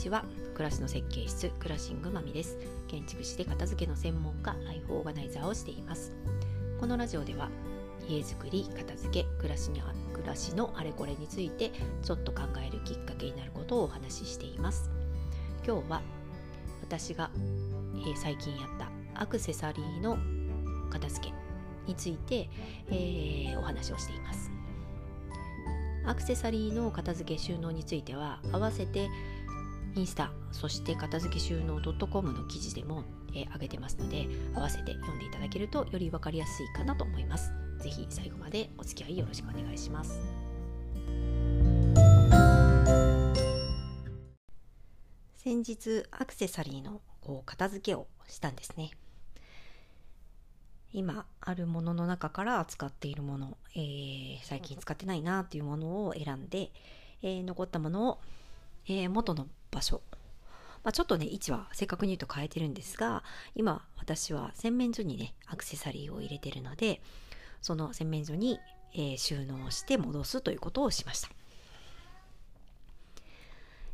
ちは。暮らしの設計室クラシングマミです。建築士で片付けの専門家ライフオーガナイザーをしています。このラジオでは家づくり片付け暮らしに暮らしのあれこれについてちょっと考えるきっかけになることをお話ししています。今日は私が、えー、最近やったアクセサリーの片付けについて、えー、お話をしています。アクセサリーの片付け収納については合わせてインスタそして片付け収納 .com の記事でも、えー、上げてますので合わせて読んでいただけるとより分かりやすいかなと思います。是非最後までお付き合いよろしくお願いします。先日アクセサリーのこう片付けをしたんですね。今あるものの中から使っているもの、えー、最近使ってないなっていうものを選んで、えー、残ったものを、えー、元の場所、まあ、ちょっとね位置は正確に言うと変えてるんですが今私は洗面所にねアクセサリーを入れてるのでその洗面所に、え収納して戻すということをしました、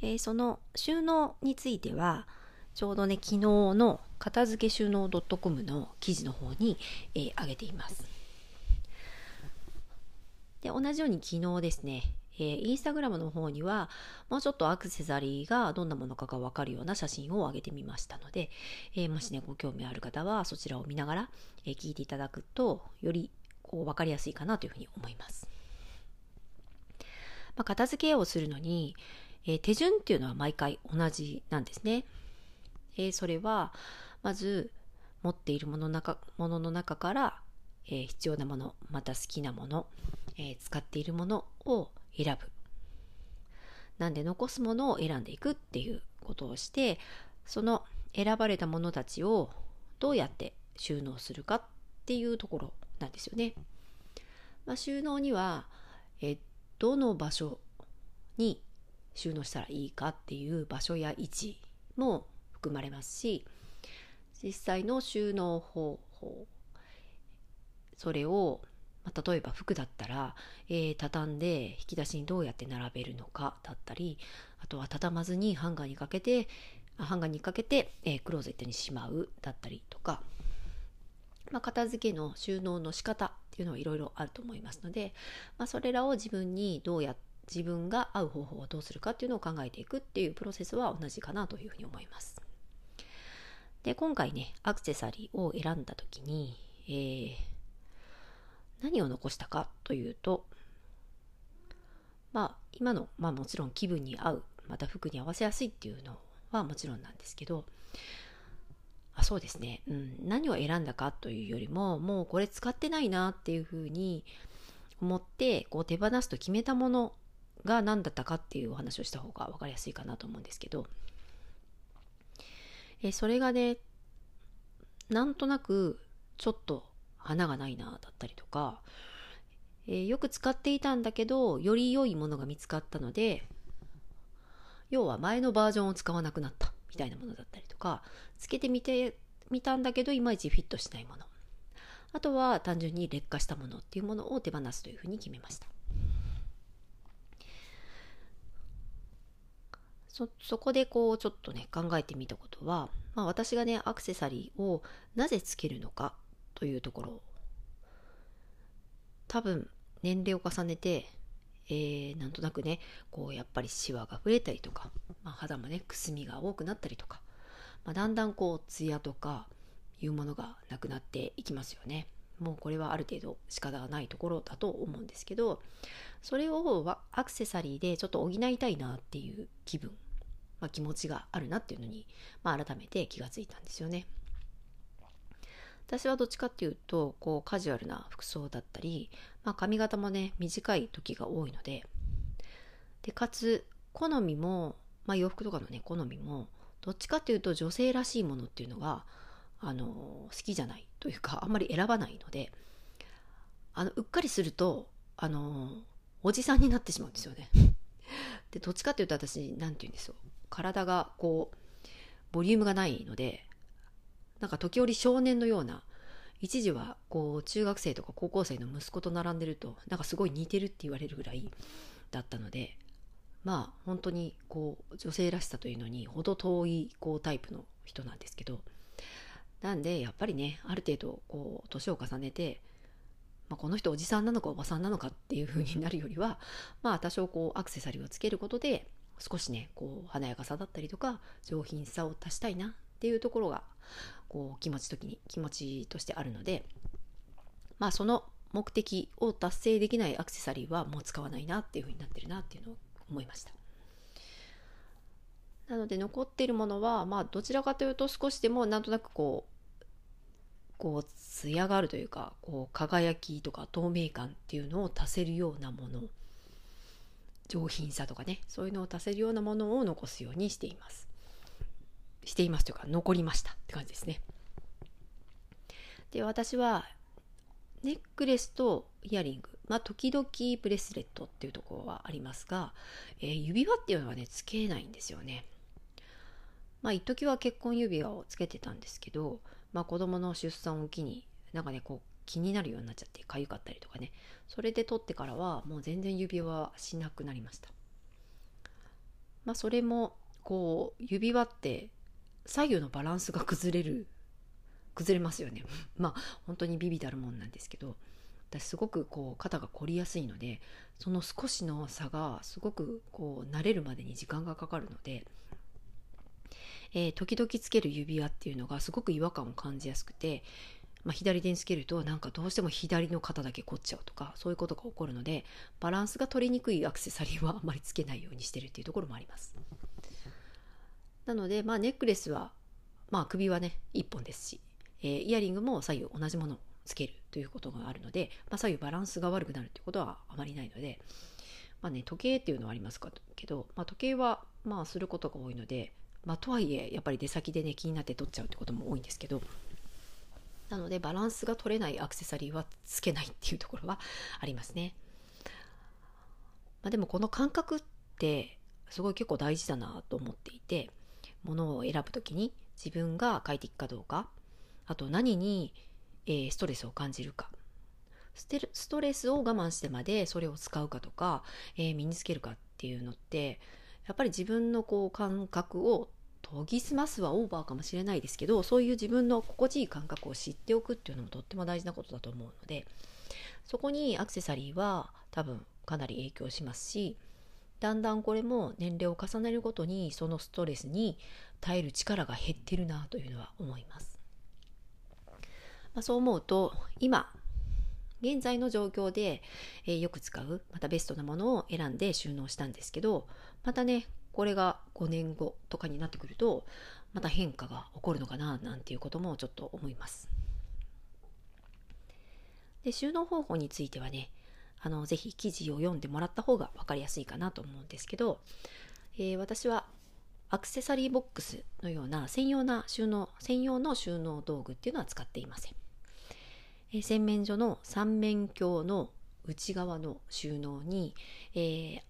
えその収納についてはちょうどね昨日の片付け収納 .com の記事の方に、えー、上げています。で同じように昨日ですね、えー、インスタグラムの方にはもうちょっとアクセサリーがどんなものかが分かるような写真を上げてみましたので、えー、もしねご興味ある方はそちらを見ながら、えー、聞いていただくとよりこう分かりやすいかなというふうに思います。まあ、片付けをするのに、え手順っていうのは毎回同じなんですね。えそれはまず持っているものの中ものの中から、え、必要なものまた好きなもの、え、使っているものを選ぶなんで残すものを選んでいくっていうことをしてその選ばれたものたちをどうやって収納するかっていうところなんですよね。まあ、収納には、えどの場所に収納したらいいかっていう場所や位置も含まれますし実際の収納方法それを、まあ、例えば服だったら、えー、畳んで引き出しにどうやって並べるのかだったりあとは畳まずにハンガーにかけてハンガーにかけて、えー、クローゼットにしまうだったりとか、まあ、片付けの収納の仕方っていうのはいろいろあると思いますので、まあ、それらを自分にどうや自分が合う方法をどうするかっていうのを考えていくっていうプロセスは同じかなというふうに思います。で、今回ね、アクセサリーを選んだ時に、えー、何を残したかというと、まあ、今の、まあもちろん気分に合う、また服に合わせやすいっていうのはもちろんなんですけど、あそうですね、うん、何を選んだかというよりも、もうこれ使ってないなっていうふうに思って、こう手放すと決めたものが何だったかっていうお話をした方が分かりやすいかなと思うんですけど、えそれがねなんとなくちょっと花がないなだったりとか、えー、よく使っていたんだけどより良いものが見つかったので要は前のバージョンを使わなくなったみたいなものだったりとかつけてみてみたんだけどいまいちフィットしないもの。あとは単純に劣化したものっていうものを手放すというふうに決めました。そそこでこうちょっとね考えてみたことは、まあ、私がねアクセサリーをなぜつけるのかというところ多分年齢を重ねて、えー、なんとなくねこうやっぱりシワが増えたりとか、まあ、肌もねくすみが多くなったりとか、まあ、だんだんこうツヤとかいうものがなくなっていきますよね。もうこれはある程度仕方がないところだと思うんですけどそれをアクセサリーでちょっと補いたいなっていう気分、まあ、気持ちがあるなっていうのに、まあ、改めて気がついたんですよね。私はどっちかっていうとこうカジュアルな服装だったり、まあ、髪型もね短い時が多いのででかつ好みも、まあ、洋服とかのね好みもどっちかっていうと女性らしいものっていうのがあの好きじゃないというかあんまり選ばないのであのうっかりするとあのおじさんになってしまうんですよね。でどっちかっていうと私何て言うんですよ体がこうボリュームがないのでなんか時折少年のような一時はこう中学生とか高校生の息子と並んでるとなんかすごい似てるって言われるぐらいだったのでまあ本当にこう女性らしさというのに程遠いこうタイプの人なんですけどなんでやっぱりねある程度こう年を重ねて、まあ、この人おじさんなのかおばさんなのかっていう風になるよりはまあ多少こうアクセサリーをつけることで少しねこう華やかさだったりとか上品さを足したいなっていうところがこう気持ち時に気持ちとしてあるのでまあその目的を達成できないアクセサリーはもう使わないなっていう風になってるなっていうのを思いました。なので残っているものはまあどちらかというと少しでもなんとなくこうこう艶があるというかこう輝きとか透明感っていうのを足せるようなもの上品さとかねそういうのを足せるようなものを残すようにしていますしていますというか残りましたって感じですね。で私はネックレスとイヤリングまあ時々ブレスレットっていうところはありますが、えー、指輪っていうのはねつけないんですよね。まあ一時は結婚指輪をつけてたんですけど、まあ、子供の出産を機になんかねこう気になるようになっちゃって痒かったりとかね。それで取ってからはもう全然指輪はしなくなりました。まあそれもこう指輪って左右のバランスが崩れる崩れますよね。まあ本当にビビたるもんなんですけど私すごくこう肩が凝りやすいのでその少しの差がすごくこう慣れるまでに時間がかかるのでえー、時々つける指輪っていうのがすごく違和感を感じやすくて、まあ、左手につけるとなんかどうしても左の肩だけ凝っちゃうとかそういうことが起こるのでバランスが取りにくいアクセサリーはあまりつけないようにしてるっていうところもあります。なのでまあネックレスはまあ首はね1本ですし、えー、イヤリングも左右同じものをつけるということがあるので、まあ、左右バランスが悪くなるっていうことはあまりないのでまあね時計っていうのはありますけど、まあ、時計はまあすることが多いのでまあ、とはいえやっぱり出先でね気になって取っちゃうってことも多いんですけどなのでバランスが取れないアクセサリーはつけないっていうところはありますね、まあ、でもこの感覚ってすごい結構大事だなと思っていてものを選ぶ時に自分が快適かどうかあと何に、えー、ストレスを感じるか。ストレスを我慢してまでそれを使うかとか、えー、身につけるかっていうのってやっぱり自分のこう感覚を研ぎ澄ますはオーバーかもしれないですけどそういう自分の心地いい感覚を知っておくっていうのもとっても大事なことだと思うのでそこにアクセサリーは多分かなり影響しますしだんだんこれも年齢を重ねるごとにそのストレスに耐える力が減ってるなというのは思います。まあ、そう思うと今現在の状況で、えー、よく使うまたベストなものを選んで収納したんですけどまたねこれが5年後とかになってくるとまた変化が起こるのかななんていうこともちょっと思います。で収納方法についてはねあのぜひ記事を読んでもらった方が分かりやすいかなと思うんですけど、えー、私はアクセサリーボックスのような専用な収納専用の収納道具っていうのは使っていません。え洗面所の三面鏡の内側の収納に、えー、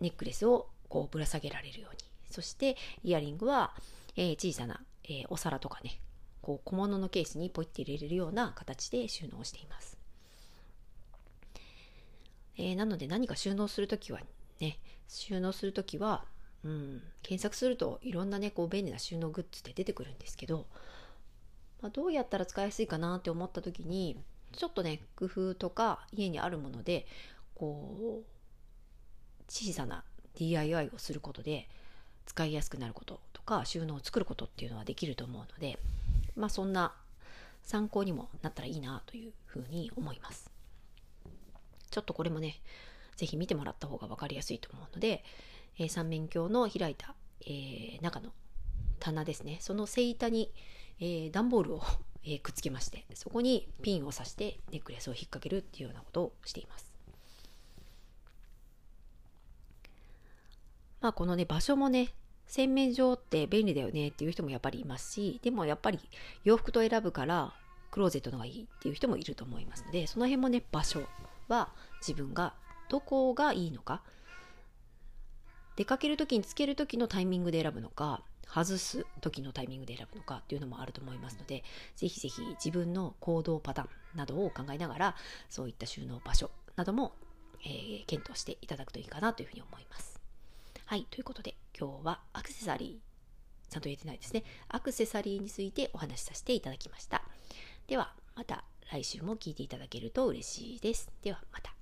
ネックレスをこうぶら下げられるようにそしてイヤリングは、え、小さな、え、お皿とかねこう小物のケースにポイって入れれるような形で収納しています、えー、なので何か収納するときはね収納するときは、うん、検索するといろんなねこう便利な収納グッズって出てくるんですけどまあ、どうやったら使いやすいかなって思った時にちょっとね工夫とか家にあるものでこう小さな DIY をすることで使いやすくなることとか収納を作ることっていうのはできると思うのでまあそんな参考にもなったらいいなというふうに思います。ちょっとこれもね是非見てもらった方が分かりやすいと思うので、えー、三面鏡の開いた、えー、中の棚ですねその背板にえー、段ボールをえー、くっつけましてそこにピンを刺してネックレスを引っ掛けるっていうようなことをしています。まあこのね場所もね洗面所って便利だよねっていう人もやっぱりいますしでもやっぱり洋服と選ぶからクローゼットの方がいいっていう人もいると思いますのでその辺もね場所は自分がどこがいいのか出かける時につける時のタイミングで選ぶのか外す時のタイミングで選ぶのかっていうのもあると思いますので是非是非自分の行動パターンなどを考えながらそういった収納場所なども、えー、検討していただくといいかなというふうに思います。はい、ということで今日はアクセサリーちゃんと言えてないですねアクセサリーについてお話しさせていただきました。ではまた来週も聞いていただけると嬉しいです。ではまた。